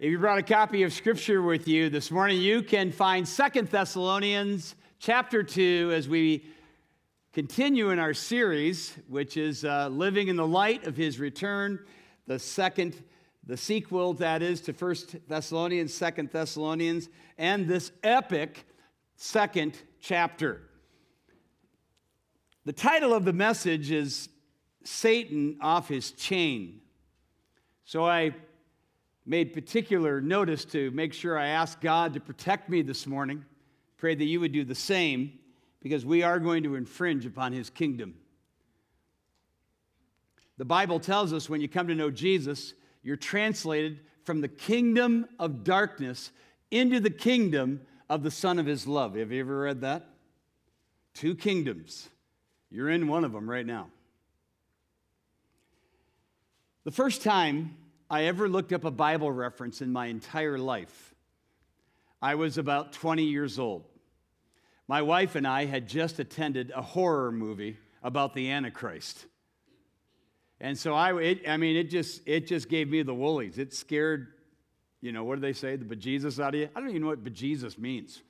If you brought a copy of Scripture with you this morning, you can find Second Thessalonians chapter 2 as we continue in our series, which is uh, Living in the Light of His Return, the second, the sequel, that is, to First Thessalonians, Second Thessalonians, and this epic second chapter. The title of the message is Satan Off His Chain. So I made particular notice to make sure I asked God to protect me this morning. Pray that you would do the same because we are going to infringe upon his kingdom. The Bible tells us when you come to know Jesus, you're translated from the kingdom of darkness into the kingdom of the Son of his love. Have you ever read that? Two kingdoms. You're in one of them right now. The first time I ever looked up a Bible reference in my entire life. I was about 20 years old. My wife and I had just attended a horror movie about the Antichrist. And so I, it, I mean, it just, it just gave me the woolies. It scared, you know, what do they say, the bejesus out of you? I don't even know what bejesus means.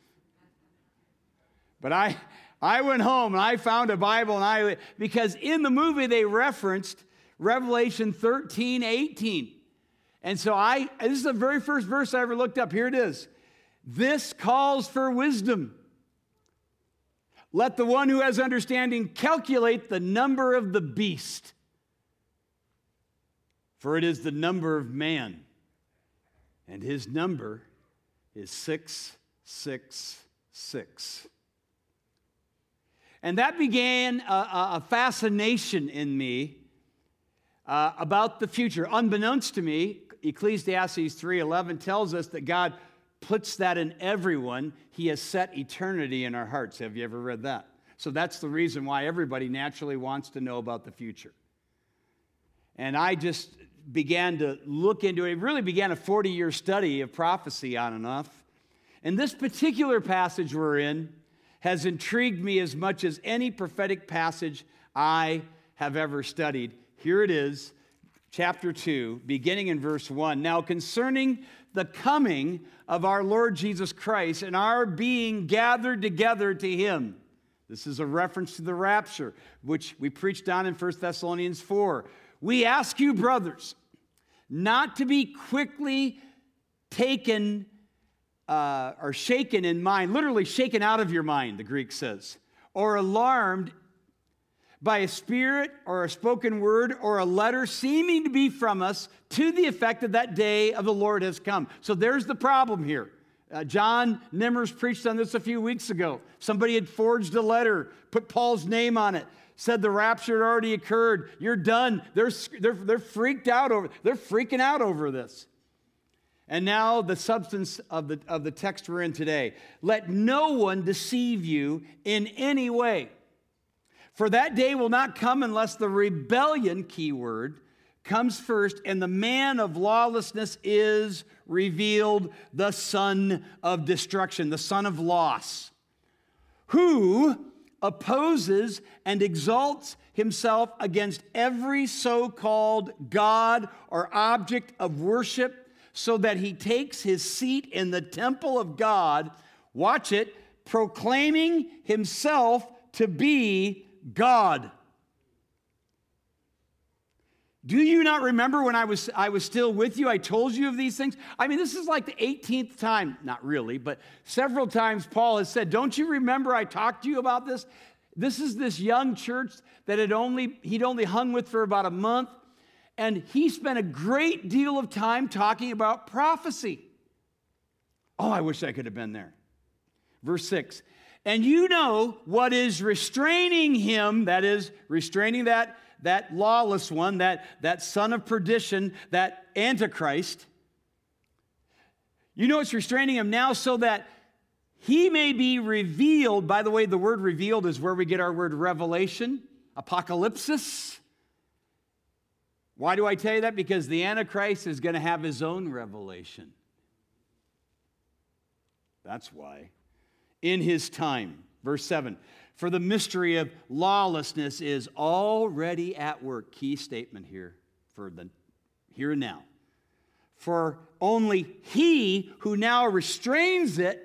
But I, I went home and I found a Bible and I, because in the movie they referenced Revelation 13, 18. And so I, this is the very first verse I ever looked up. Here it is. This calls for wisdom. Let the one who has understanding calculate the number of the beast, for it is the number of man, and his number is 666. And that began a, a fascination in me uh, about the future. Unbeknownst to me, Ecclesiastes 3:11 tells us that God puts that in everyone. He has set eternity in our hearts. Have you ever read that? So that's the reason why everybody naturally wants to know about the future. And I just began to look into it. It really began a 40 year study of prophecy on and off. And this particular passage we're in has intrigued me as much as any prophetic passage I have ever studied. Here it is chapter 2, beginning in verse 1. Now, concerning the coming of our Lord Jesus Christ and our being gathered together to him. This is a reference to the rapture, which we preached on in 1 Thessalonians 4. We ask you, brothers, not to be quickly taken uh, or shaken in mind, literally shaken out of your mind, the Greek says, or alarmed by a spirit or a spoken word or a letter seeming to be from us to the effect that that day of the Lord has come. So there's the problem here. Uh, John Nimmers preached on this a few weeks ago. Somebody had forged a letter, put Paul's name on it, said the rapture had already occurred. You're done. They're, they're, they're freaked out over They're freaking out over this. And now the substance of the, of the text we're in today. Let no one deceive you in any way. For that day will not come unless the rebellion, keyword, comes first, and the man of lawlessness is revealed, the son of destruction, the son of loss, who opposes and exalts himself against every so called God or object of worship, so that he takes his seat in the temple of God, watch it, proclaiming himself to be God. Do you not remember when I was, I was still with you? I told you of these things. I mean, this is like the 18th time, not really, but several times Paul has said, Don't you remember I talked to you about this? This is this young church that had only, he'd only hung with for about a month. And he spent a great deal of time talking about prophecy. Oh, I wish I could have been there. Verse 6 and you know what is restraining him, that is, restraining that, that lawless one, that, that son of perdition, that antichrist. You know it's restraining him now so that he may be revealed. By the way, the word revealed is where we get our word revelation, apocalypsis. Why do I tell you that? Because the Antichrist is going to have his own revelation. That's why in his time. Verse 7 For the mystery of lawlessness is already at work. Key statement here for the here and now. For only he who now restrains it,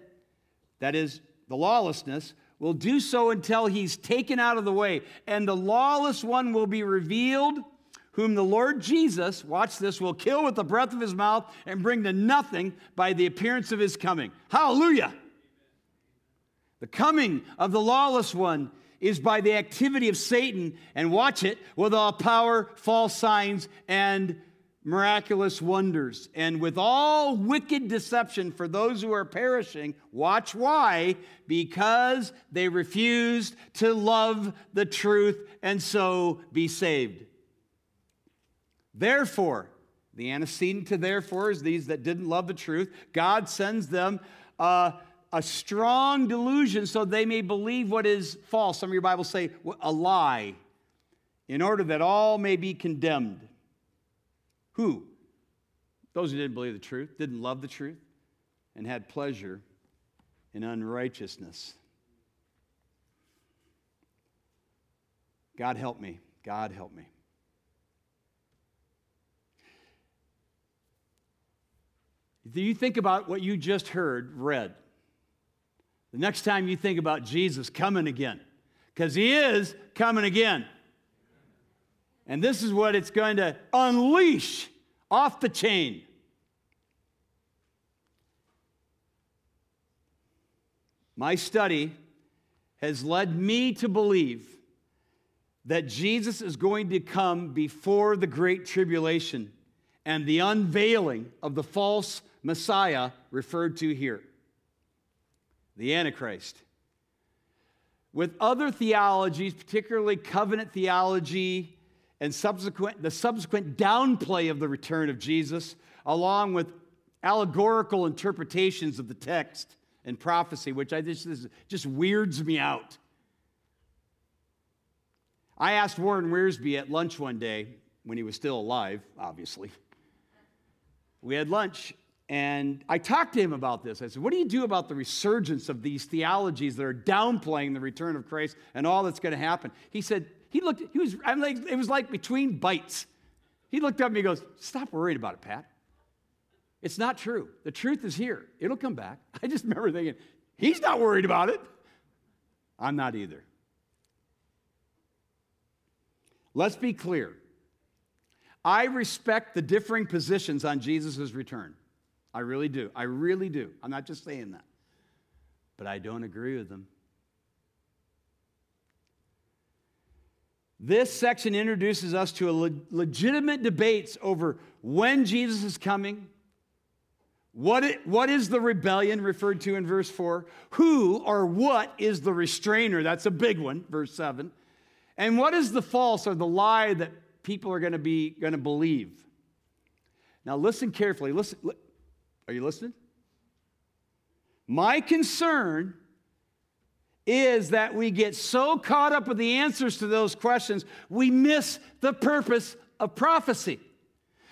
that is, the lawlessness, will do so until he's taken out of the way. And the lawless one will be revealed, whom the Lord Jesus, watch this, will kill with the breath of his mouth and bring to nothing by the appearance of his coming. Hallelujah! The coming of the lawless one is by the activity of Satan, and watch it, with all power, false signs, and miraculous wonders. And with all wicked deception for those who are perishing, watch why? Because they refused to love the truth and so be saved. Therefore, the antecedent to therefore is these that didn't love the truth. God sends them. Uh, a strong delusion so they may believe what is false. Some of your Bibles say a lie, in order that all may be condemned. Who? Those who didn't believe the truth, didn't love the truth, and had pleasure in unrighteousness. God help me. God help me. Do you think about what you just heard, read? The next time you think about Jesus coming again, because he is coming again. And this is what it's going to unleash off the chain. My study has led me to believe that Jesus is going to come before the Great Tribulation and the unveiling of the false Messiah referred to here the Antichrist. With other theologies, particularly covenant theology and subsequent, the subsequent downplay of the return of Jesus, along with allegorical interpretations of the text and prophecy, which I just, just weirds me out. I asked Warren Wiersbe at lunch one day, when he was still alive, obviously. We had lunch, and I talked to him about this. I said, What do you do about the resurgence of these theologies that are downplaying the return of Christ and all that's going to happen? He said, He looked, he was, I'm like, it was like between bites. He looked up and goes, Stop worrying about it, Pat. It's not true. The truth is here. It'll come back. I just remember thinking, He's not worried about it. I'm not either. Let's be clear. I respect the differing positions on Jesus' return. I really do. I really do. I'm not just saying that. But I don't agree with them. This section introduces us to a le- legitimate debates over when Jesus is coming, what, it, what is the rebellion referred to in verse 4, who or what is the restrainer, that's a big one, verse 7, and what is the false or the lie that people are going to be going to believe. Now listen carefully. Listen, are you listening? My concern is that we get so caught up with the answers to those questions, we miss the purpose of prophecy,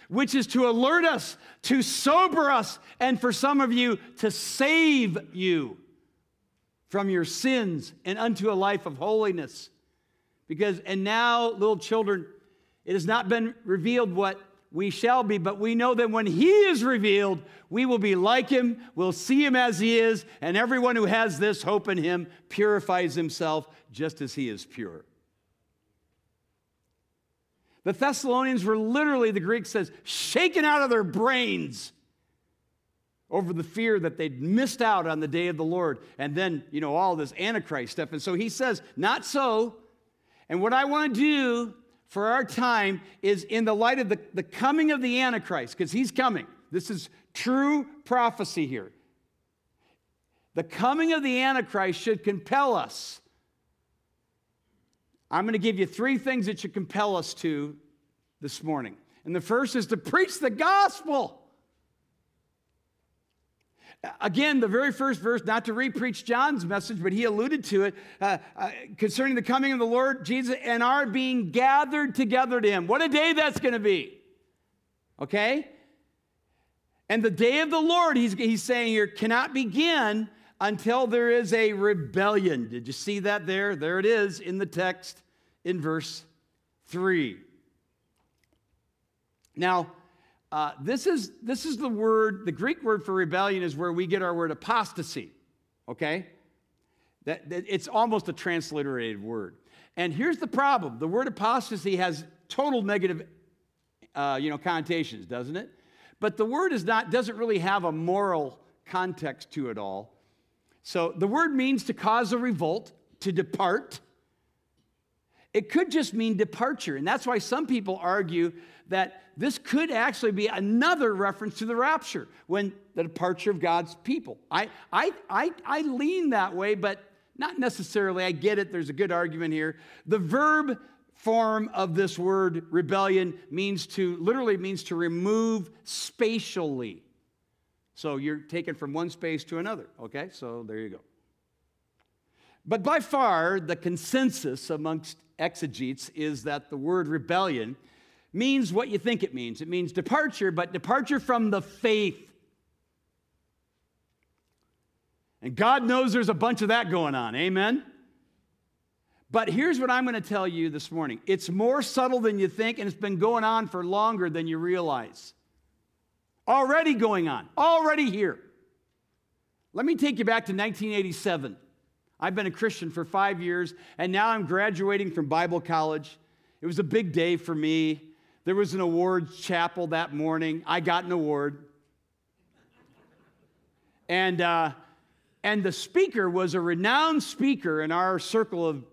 which is to alert us, to sober us, and for some of you, to save you from your sins and unto a life of holiness. Because, and now, little children, it has not been revealed what we shall be, but we know that when he is revealed, we will be like him, we'll see him as he is, and everyone who has this hope in him purifies himself just as he is pure. The Thessalonians were literally, the Greek says, shaken out of their brains over the fear that they'd missed out on the day of the Lord. And then, you know, all this Antichrist stuff. And so he says, not so. And what I want to do for our time is in the light of the, the coming of the Antichrist, because he's coming. This is true prophecy here. The coming of the Antichrist should compel us. I'm going to give you three things that should compel us to this morning. And the first is to preach the gospel. Again, the very first verse, not to repreach John's message, but he alluded to it uh, uh, concerning the coming of the Lord Jesus and our being gathered together to him. What a day that's going to be. Okay? And the day of the Lord, he's, he's saying here, cannot begin until there is a rebellion. Did you see that there? There it is in the text in verse 3. Now, uh, this, is, this is the word, the Greek word for rebellion is where we get our word apostasy, okay? That, that it's almost a transliterated word. And here's the problem the word apostasy has total negative uh, you know, connotations, doesn't it? But the word is not, doesn't really have a moral context to it all. So the word means to cause a revolt, to depart. It could just mean departure. And that's why some people argue that this could actually be another reference to the rapture when the departure of God's people. I, I, I, I lean that way, but not necessarily. I get it. There's a good argument here. The verb form of this word rebellion means to literally means to remove spatially. So you're taken from one space to another. Okay, so there you go. But by far, the consensus amongst exegetes is that the word rebellion means what you think it means. It means departure, but departure from the faith. And God knows there's a bunch of that going on. Amen? But here's what I'm going to tell you this morning it's more subtle than you think, and it's been going on for longer than you realize. Already going on, already here. Let me take you back to 1987. I've been a Christian for five years, and now I'm graduating from Bible college. It was a big day for me. There was an awards chapel that morning. I got an award. And, uh, and the speaker was a renowned speaker in our circle of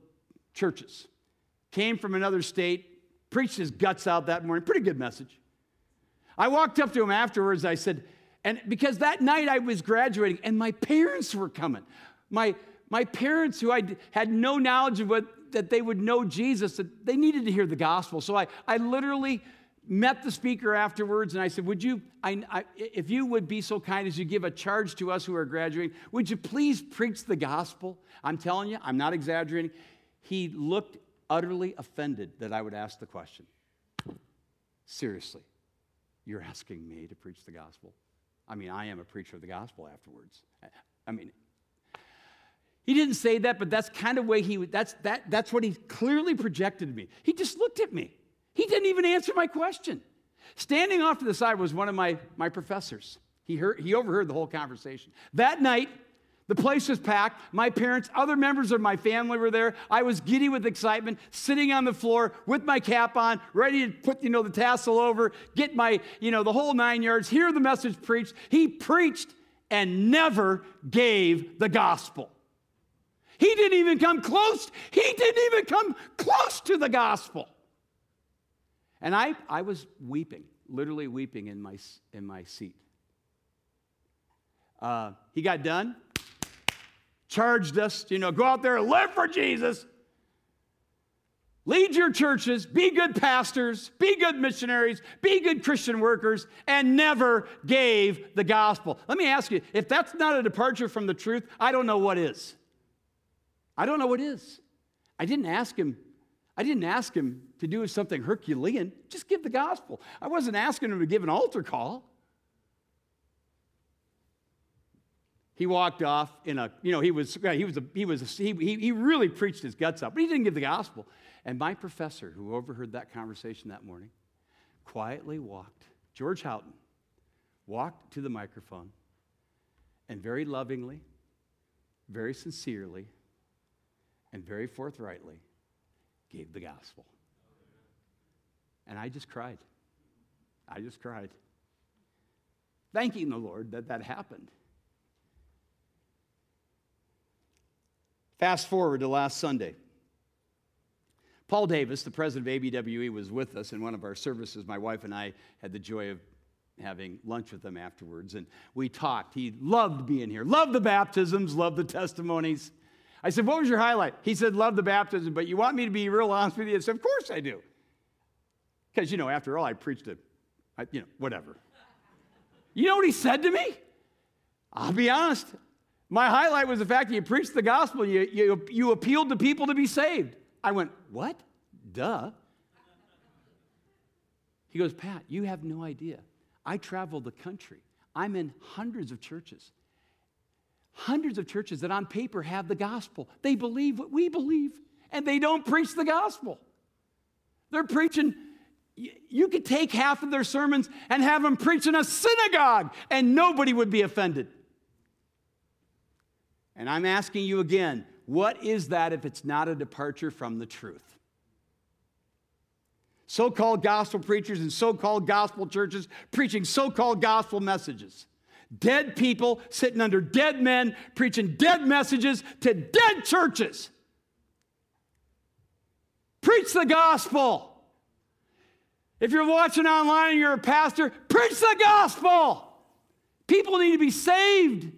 churches. Came from another state, preached his guts out that morning. Pretty good message. I walked up to him afterwards. I said, and because that night I was graduating and my parents were coming. My, my parents, who I had no knowledge of what, that they would know Jesus, that they needed to hear the gospel. So I, I literally met the speaker afterwards and I said, Would you, I, I, if you would be so kind as you give a charge to us who are graduating, would you please preach the gospel? I'm telling you, I'm not exaggerating. He looked utterly offended that I would ask the question. Seriously. You're asking me to preach the gospel? I mean, I am a preacher of the gospel afterwards. I mean, he didn't say that, but that's kind of way he that's that that's what he clearly projected to me. He just looked at me. He didn't even answer my question. Standing off to the side was one of my, my professors. He, heard, he overheard the whole conversation. That night, the place was packed. My parents, other members of my family were there. I was giddy with excitement, sitting on the floor with my cap on, ready to put, you know, the tassel over, get my, you know, the whole nine yards, hear the message preached. He preached and never gave the gospel. He didn't even come close. He didn't even come close to the gospel. And I, I was weeping, literally weeping in my, in my seat. Uh, he got done, charged us, you know, go out there and live for Jesus. Lead your churches, be good pastors, be good missionaries, be good Christian workers, and never gave the gospel. Let me ask you if that's not a departure from the truth, I don't know what is. I don't know what is. I didn't ask him. I didn't ask him to do something Herculean. Just give the gospel. I wasn't asking him to give an altar call. he walked off in a, you know, he was, he was, a, he was, a, he, he really preached his guts out, but he didn't give the gospel. And my professor, who overheard that conversation that morning, quietly walked, George Houghton, walked to the microphone and very lovingly, very sincerely, and very forthrightly gave the gospel. And I just cried. I just cried. Thanking the Lord that that happened. Fast forward to last Sunday. Paul Davis, the president of ABWE, was with us in one of our services. My wife and I had the joy of having lunch with him afterwards, and we talked. He loved being here, loved the baptisms, loved the testimonies. I said, What was your highlight? He said, Love the baptism, but you want me to be real honest with you? I said, Of course I do. Because, you know, after all, I preached it, you know, whatever. You know what he said to me? I'll be honest. My highlight was the fact that you preached the gospel, you, you, you appealed to people to be saved. I went, What? Duh. He goes, Pat, you have no idea. I travel the country. I'm in hundreds of churches. Hundreds of churches that on paper have the gospel. They believe what we believe, and they don't preach the gospel. They're preaching you could take half of their sermons and have them preach in a synagogue and nobody would be offended. And I'm asking you again, what is that if it's not a departure from the truth? So called gospel preachers and so called gospel churches preaching so called gospel messages. Dead people sitting under dead men preaching dead messages to dead churches. Preach the gospel. If you're watching online and you're a pastor, preach the gospel. People need to be saved.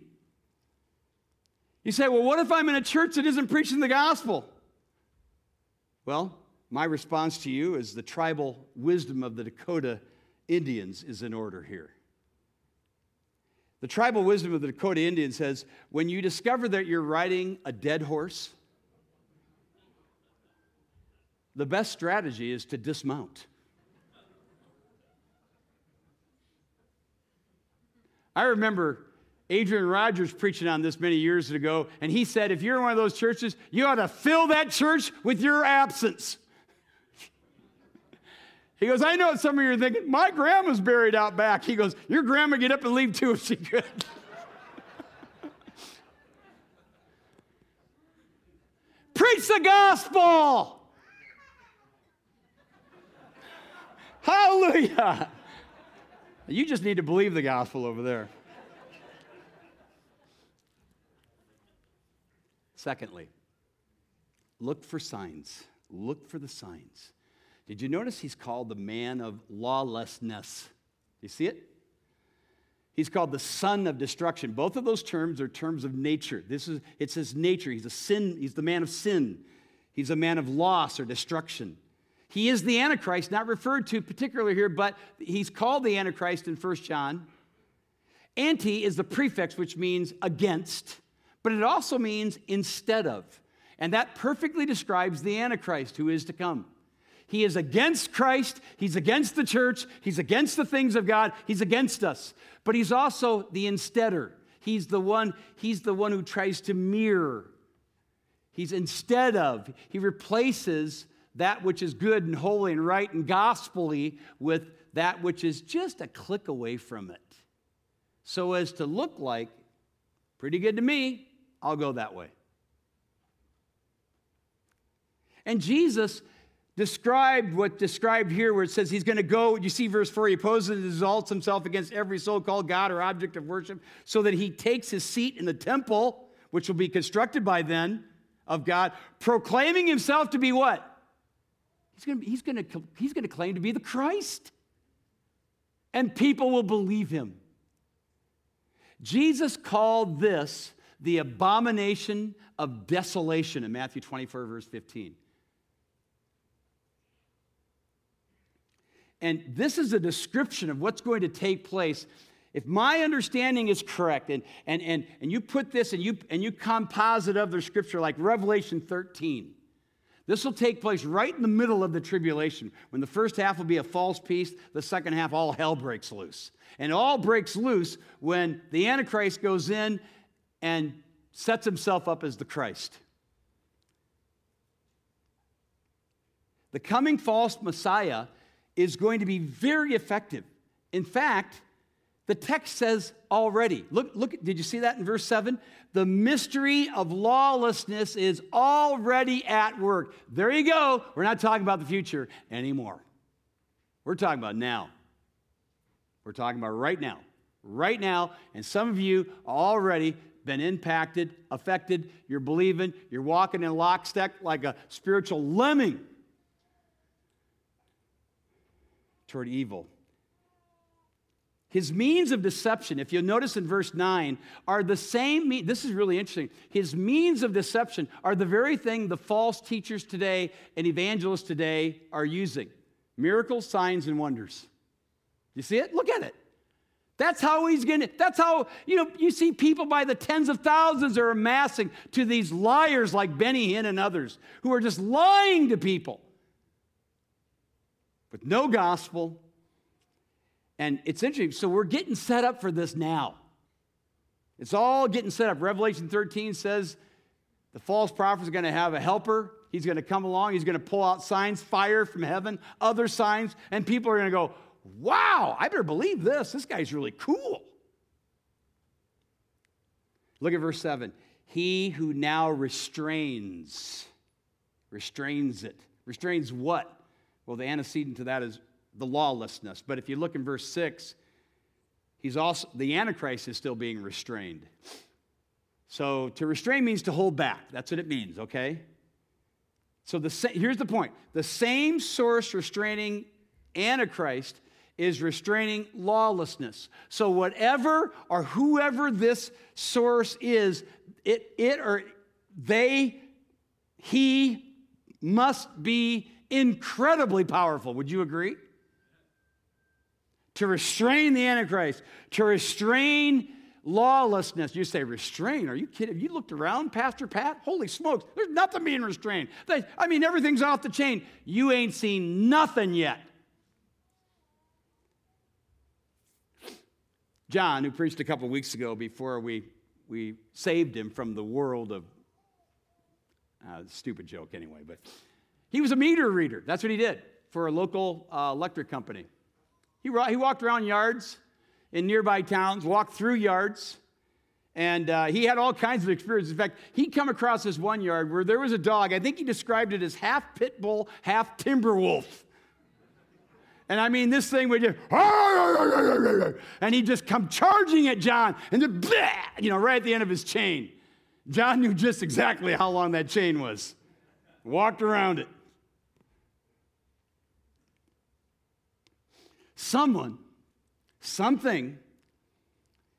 You say, well, what if I'm in a church that isn't preaching the gospel? Well, my response to you is the tribal wisdom of the Dakota Indians is in order here. The tribal wisdom of the Dakota Indian says when you discover that you're riding a dead horse, the best strategy is to dismount. I remember Adrian Rogers preaching on this many years ago, and he said, if you're in one of those churches, you ought to fill that church with your absence. He goes, I know some of you are thinking, my grandma's buried out back. He goes, Your grandma get up and leave too if she could. Preach the gospel. Hallelujah. You just need to believe the gospel over there. Secondly, look for signs. Look for the signs. Did you notice he's called the man of lawlessness? Do You see it? He's called the son of destruction. Both of those terms are terms of nature. This is it's his nature. He's a sin, he's the man of sin. He's a man of loss or destruction. He is the Antichrist, not referred to particularly here, but he's called the Antichrist in 1 John. Anti is the prefix, which means against, but it also means instead of. And that perfectly describes the Antichrist who is to come. He is against Christ, he's against the church, he's against the things of God, he's against us. But he's also the insteader. He's the one, he's the one who tries to mirror. He's instead of, he replaces that which is good and holy and right and gospelly with that which is just a click away from it. So as to look like, pretty good to me, I'll go that way. And Jesus described what described here, where it says he's going to go. You see, verse 4 he opposes and exalts himself against every so called God or object of worship, so that he takes his seat in the temple, which will be constructed by then of God, proclaiming himself to be what? He's going to, he's going to, he's going to claim to be the Christ. And people will believe him. Jesus called this the abomination of desolation in Matthew 24, verse 15. And this is a description of what's going to take place. If my understanding is correct, and, and, and, and you put this and you, and you composite other scripture like Revelation 13, this will take place right in the middle of the tribulation, when the first half will be a false peace, the second half, all hell breaks loose. And all breaks loose when the Antichrist goes in and sets himself up as the Christ. The coming false Messiah is going to be very effective. In fact, the text says already. Look, look, did you see that in verse 7? The mystery of lawlessness is already at work. There you go. We're not talking about the future anymore. We're talking about now. We're talking about right now. Right now. And some of you already been impacted, affected. You're believing, you're walking in lockstep like a spiritual lemming toward evil. His means of deception, if you'll notice in verse 9, are the same. Me- this is really interesting. His means of deception are the very thing the false teachers today and evangelists today are using miracles, signs, and wonders. You see it? Look at it. That's how he's going to, that's how, you know, you see people by the tens of thousands are amassing to these liars like Benny Hinn and others who are just lying to people with no gospel, and it's interesting. So we're getting set up for this now. It's all getting set up. Revelation 13 says The false prophet is going to have a helper. He's going to come along. He's going to pull out signs, fire from heaven, other signs, and people are going to go, wow, I better believe this. This guy's really cool. Look at verse 7. He who now restrains, restrains it. Restrains what? Well, the antecedent to that is the lawlessness. But if you look in verse 6, he's also the Antichrist is still being restrained. So to restrain means to hold back. That's what it means, okay? So the here's the point. The same source restraining Antichrist is restraining lawlessness. So whatever or whoever this source is, it, it or they, he must be incredibly powerful. Would you agree? To restrain the Antichrist, to restrain lawlessness. You say, restrain? Are you kidding? Have you looked around, Pastor Pat? Holy smokes, there's nothing being restrained. They, I mean, everything's off the chain. You ain't seen nothing yet. John, who preached a couple weeks ago before we, we saved him from the world of, uh, stupid joke anyway, but he was a meter reader. That's what he did for a local uh, electric company. He, he walked around yards in nearby towns, walked through yards, and uh, he had all kinds of experiences. In fact, he'd come across this one yard where there was a dog. I think he described it as half pit bull, half timber wolf. And I mean, this thing would just, and he'd just come charging at John, and then, you know, right at the end of his chain. John knew just exactly how long that chain was. Walked around it. Someone Something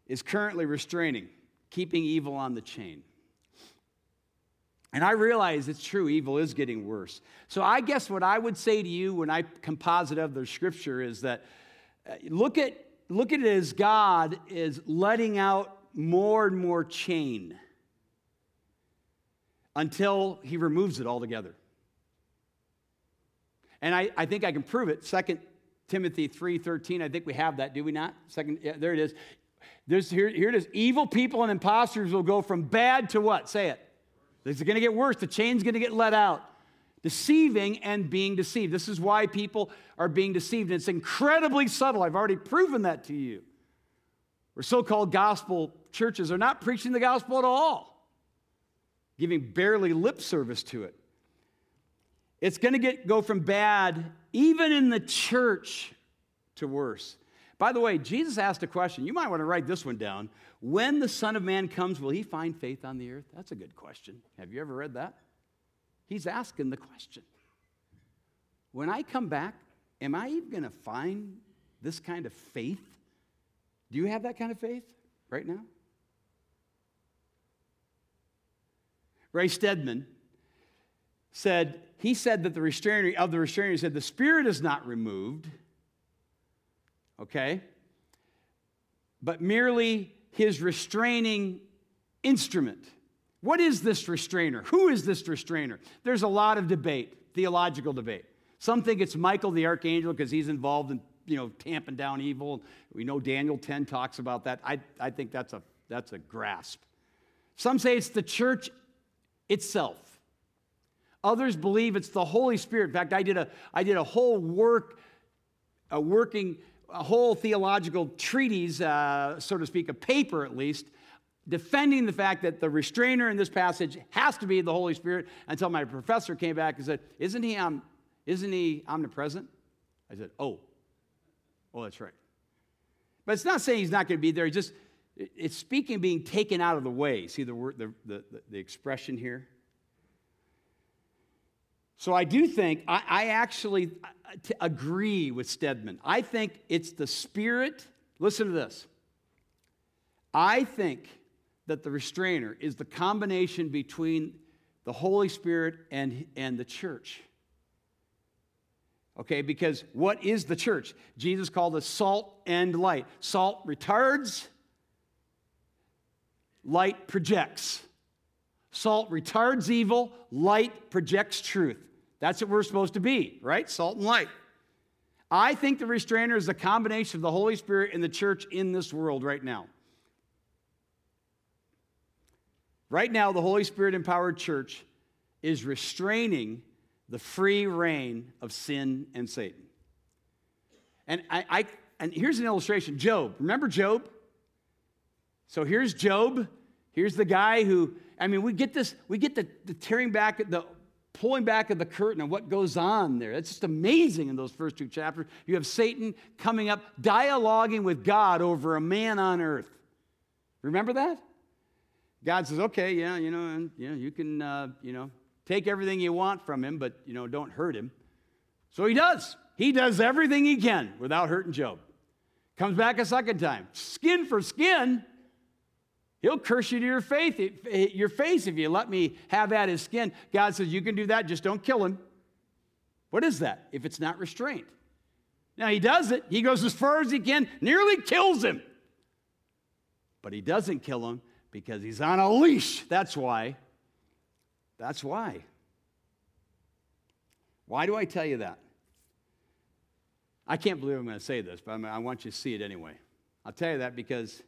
is currently restraining, keeping evil on the chain. And I realize it's true, evil is getting worse. So I guess what I would say to you when I composite of the scripture is that uh, look at, look at it as God is letting out more and more chain until he removes it altogether. And I, I think I can prove it. Second Timothy 3:13. I think we have that, do we not? Second, yeah, there it is. There's, here, here it is. Evil people and imposters will go from bad to what? Say it. It's going to get worse. The chain's going to get let out. Deceiving and being deceived. This is why people are being deceived. And it's incredibly subtle. I've already proven that to you. Where so called gospel churches are not preaching the gospel at all, giving barely lip service to it. It's going to get, go from bad, even in the church, to worse. By the way, Jesus asked a question. You might want to write this one down. When the Son of Man comes, will he find faith on the earth? That's a good question. Have you ever read that? He's asking the question. When I come back, am I even going to find this kind of faith? Do you have that kind of faith right now? Ray Stedman said, he said that the restrainer of the restrainer said the spirit is not removed, okay, but merely his restraining instrument. What is this restrainer? Who is this restrainer? There's a lot of debate, theological debate. Some think it's Michael the archangel because he's involved in you know tamping down evil. We know Daniel 10 talks about that. I, I think that's a that's a grasp. Some say it's the church itself. Others believe it's the Holy Spirit. In fact, I did a, I did a whole work, a working, a whole theological treatise, uh, so to speak, a paper at least, defending the fact that the restrainer in this passage has to be the Holy Spirit until my professor came back and said, Isn't he, um, isn't he omnipresent? I said, Oh, oh, that's right. But it's not saying he's not going to be there. It's just, it's speaking being taken out of the way. See the word, the, the, the expression here? So I do think, I, I actually uh, agree with Stedman. I think it's the Spirit. Listen to this. I think that the restrainer is the combination between the Holy Spirit and, and the church. Okay, because what is the church? Jesus called us salt and light. Salt retards, light projects. Salt retards evil, light projects truth. That's what we're supposed to be, right? Salt and light. I think the restrainer is the combination of the Holy Spirit and the church in this world right now. Right now, the Holy Spirit empowered church is restraining the free reign of sin and Satan. And I, I and here's an illustration Job. Remember Job? So here's Job. Here's the guy who, I mean, we get this, we get the, the tearing back, the pulling back of the curtain of what goes on there. That's just amazing in those first two chapters. You have Satan coming up, dialoguing with God over a man on earth. Remember that? God says, okay, yeah, you know, and, you know, you can, uh, you know, take everything you want from him, but, you know, don't hurt him. So he does. He does everything he can without hurting Job. Comes back a second time. Skin for skin. He'll curse you to your, faith, your face if you let me have at his skin. God says, You can do that, just don't kill him. What is that if it's not restraint? Now he does it. He goes as far as he can, nearly kills him. But he doesn't kill him because he's on a leash. That's why. That's why. Why do I tell you that? I can't believe I'm going to say this, but I want you to see it anyway. I'll tell you that because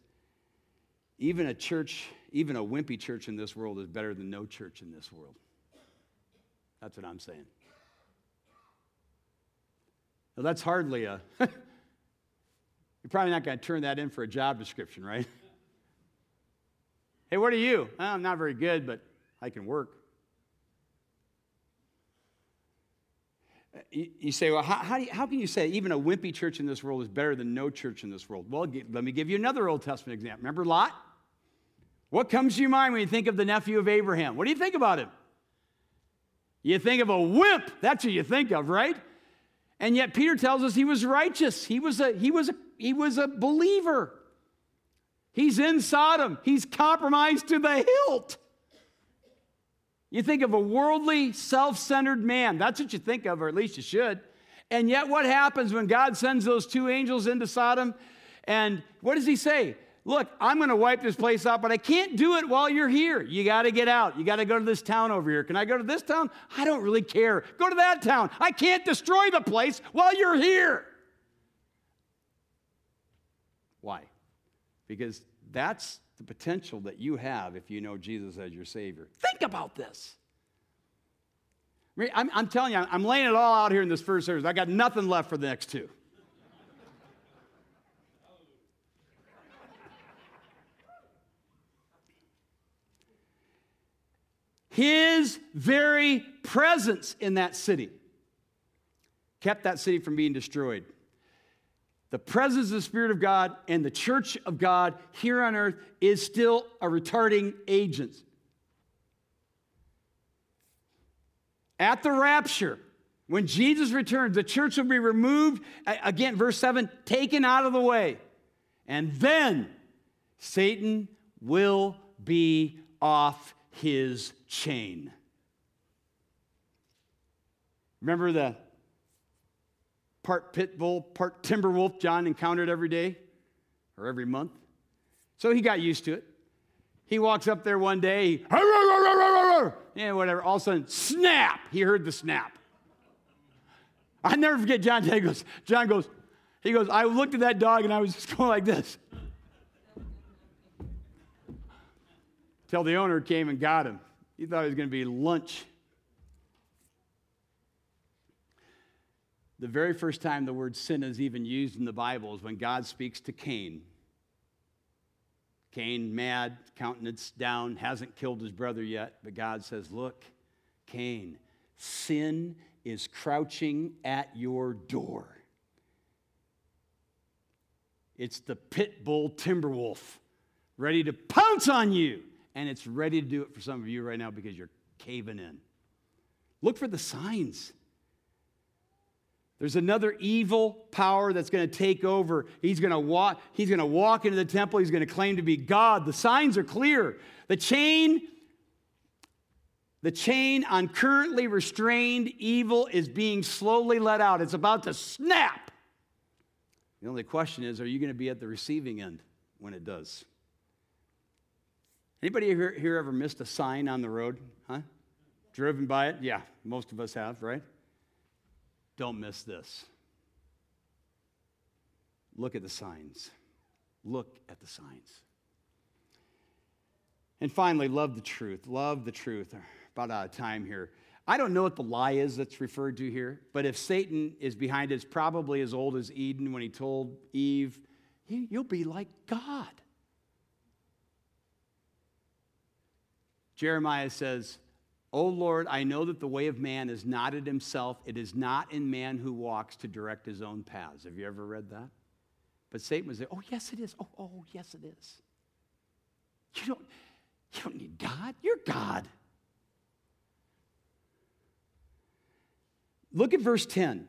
even a church, even a wimpy church in this world is better than no church in this world. That's what I'm saying. Now, that's hardly a. you're probably not going to turn that in for a job description, right? hey, what are you? I'm not very good, but I can work. You, say, well, how, how, you, how, can you say even a wimpy church in this world is better than no church in this world? Well, let me give you another Old Testament example. Remember Lot? What comes to your mind when you think of the nephew of Abraham? What do you think about him? You think of a wimp. That's what you think of, right? And yet Peter tells us he was righteous. He was a, he was a, he was a believer. He's in Sodom. He's compromised to the hilt. You think of a worldly, self centered man. That's what you think of, or at least you should. And yet, what happens when God sends those two angels into Sodom? And what does he say? Look, I'm going to wipe this place out, but I can't do it while you're here. You got to get out. You got to go to this town over here. Can I go to this town? I don't really care. Go to that town. I can't destroy the place while you're here. Why? Because that's the potential that you have if you know Jesus as your Savior. Think about this. I'm, I'm telling you, I'm laying it all out here in this first service. I got nothing left for the next two. His very presence in that city kept that city from being destroyed. The presence of the Spirit of God and the church of God here on earth is still a retarding agent. At the rapture, when Jesus returns, the church will be removed, again, verse 7, taken out of the way. And then Satan will be off his chain. Remember the part pit bull, part timber wolf John encountered every day or every month. So he got used to it. He walks up there one day, yeah, whatever. All of a sudden, snap! He heard the snap. I never forget John. He goes, John goes, he goes, I looked at that dog and I was just going like this. Till the owner came and got him. He thought it was going to be lunch. The very first time the word sin is even used in the Bible is when God speaks to Cain. Cain, mad, countenance down, hasn't killed his brother yet, but God says, Look, Cain, sin is crouching at your door. It's the pit bull timber wolf ready to pounce on you. And it's ready to do it for some of you right now because you're caving in. Look for the signs. There's another evil power that's going to take over. He's going to walk he's going to walk into the temple, he's going to claim to be God. The signs are clear. The chain the chain on currently restrained evil is being slowly let out. It's about to snap. The only question is are you going to be at the receiving end when it does? Anybody here, here ever missed a sign on the road? Huh? Driven by it? Yeah, most of us have, right? Don't miss this. Look at the signs. Look at the signs. And finally, love the truth. Love the truth. About out of time here. I don't know what the lie is that's referred to here, but if Satan is behind it, it's probably as old as Eden when he told Eve, You'll be like God. Jeremiah says, O Lord, I know that the way of man is not in himself. It is not in man who walks to direct his own paths. Have you ever read that? But Satan would say, Oh, yes, it is. Oh, oh, yes, it is. You don't, you don't need God. You're God. Look at verse 10.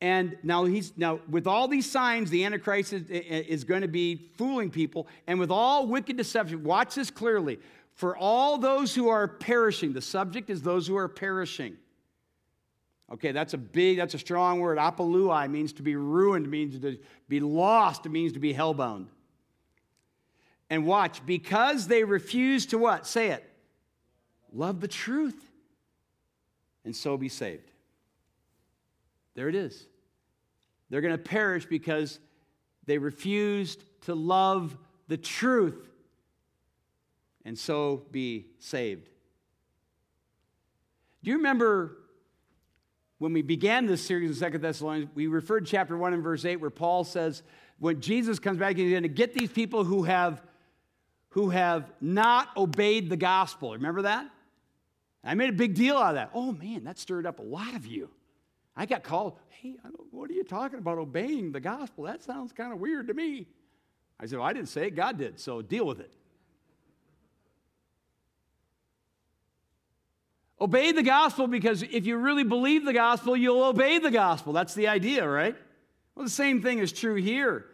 And now he's now with all these signs, the Antichrist is, is going to be fooling people, and with all wicked deception. Watch this clearly. For all those who are perishing, the subject is those who are perishing. Okay, that's a big, that's a strong word. Apolui means to be ruined, means to be lost, it means to be hellbound. And watch, because they refuse to what? Say it. Love the truth. And so be saved. There it is. They're going to perish because they refused to love the truth and so be saved. Do you remember when we began this series in Second Thessalonians? We referred to chapter 1 and verse 8 where Paul says, when Jesus comes back, he's going to get these people who have, who have not obeyed the gospel. Remember that? I made a big deal out of that. Oh man, that stirred up a lot of you. I got called, hey, what are you talking about obeying the gospel? That sounds kind of weird to me. I said, well, I didn't say it, God did, so deal with it. Obey the gospel because if you really believe the gospel, you'll obey the gospel. That's the idea, right? Well, the same thing is true here.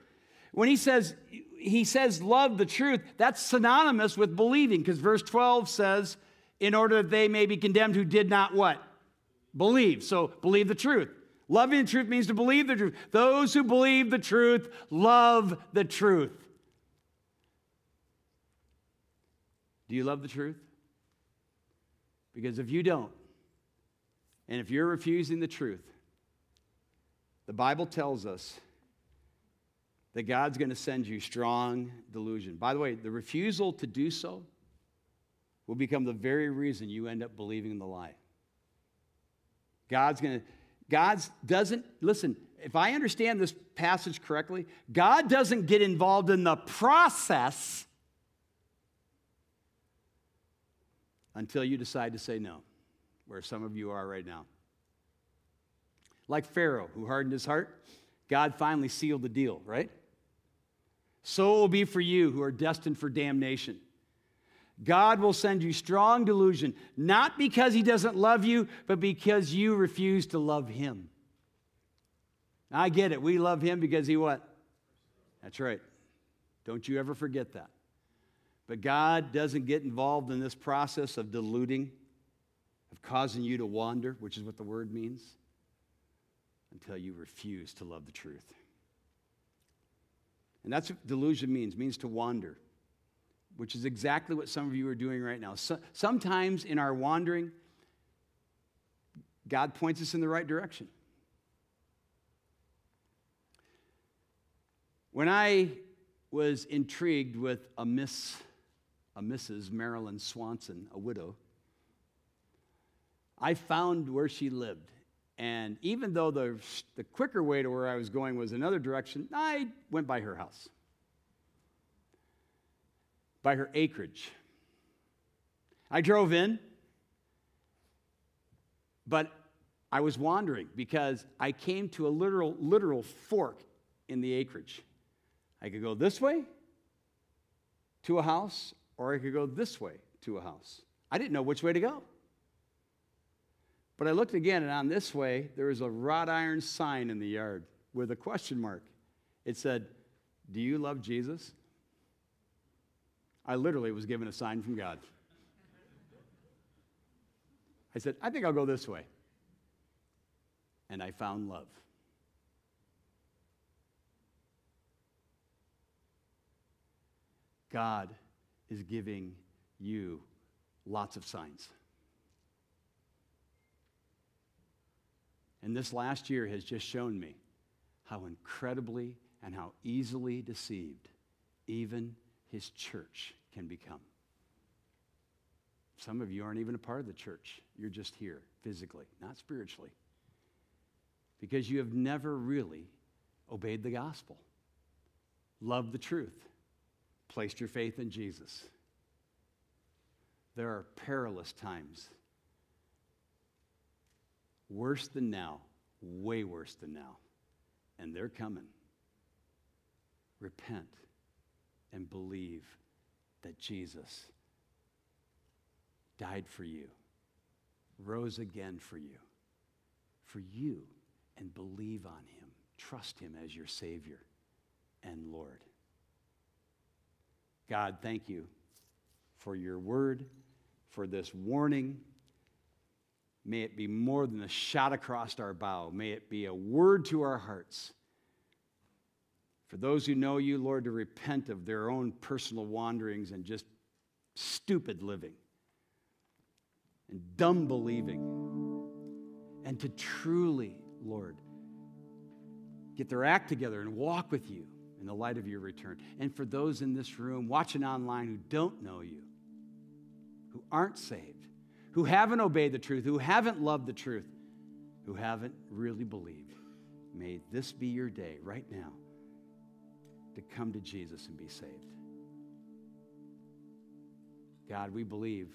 When he says, he says, love the truth, that's synonymous with believing because verse 12 says, in order that they may be condemned who did not what? Believe. So believe the truth. Loving the truth means to believe the truth. Those who believe the truth love the truth. Do you love the truth? Because if you don't, and if you're refusing the truth, the Bible tells us that God's going to send you strong delusion. By the way, the refusal to do so will become the very reason you end up believing the lie. God's going to, God's doesn't, listen, if I understand this passage correctly, God doesn't get involved in the process until you decide to say no, where some of you are right now. Like Pharaoh, who hardened his heart, God finally sealed the deal, right? So it will be for you who are destined for damnation. God will send you strong delusion, not because He doesn't love you, but because you refuse to love Him. I get it. We love Him because He what? That's right. Don't you ever forget that. But God doesn't get involved in this process of deluding, of causing you to wander, which is what the word means, until you refuse to love the truth. And that's what delusion means, means to wander which is exactly what some of you are doing right now. So, sometimes in our wandering, God points us in the right direction. When I was intrigued with a Miss, a Mrs. Marilyn Swanson, a widow, I found where she lived. And even though the, the quicker way to where I was going was another direction, I went by her house by her acreage. I drove in, but I was wandering because I came to a literal, literal fork in the acreage. I could go this way to a house, or I could go this way to a house. I didn't know which way to go. But I looked again, and on this way, there was a wrought iron sign in the yard with a question mark. It said, Do you love Jesus? I literally was given a sign from God. I said, I think I'll go this way. And I found love. God is giving you lots of signs. And this last year has just shown me how incredibly and how easily deceived even his church can become. Some of you aren't even a part of the church. You're just here physically, not spiritually. Because you have never really obeyed the gospel, loved the truth, placed your faith in Jesus. There are perilous times. Worse than now, way worse than now. And they're coming. Repent and believe that Jesus died for you, rose again for you, for you, and believe on him. Trust him as your Savior and Lord. God, thank you for your word, for this warning. May it be more than a shot across our bow. May it be a word to our hearts. For those who know you, Lord, to repent of their own personal wanderings and just stupid living and dumb believing, and to truly, Lord, get their act together and walk with you in the light of your return. And for those in this room watching online who don't know you, who aren't saved, who haven't obeyed the truth, who haven't loved the truth, who haven't really believed, may this be your day right now to come to Jesus and be saved. God, we believe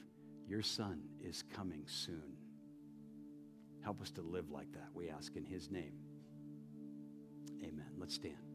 your Son is coming soon. Help us to live like that, we ask in His name. Amen. Let's stand.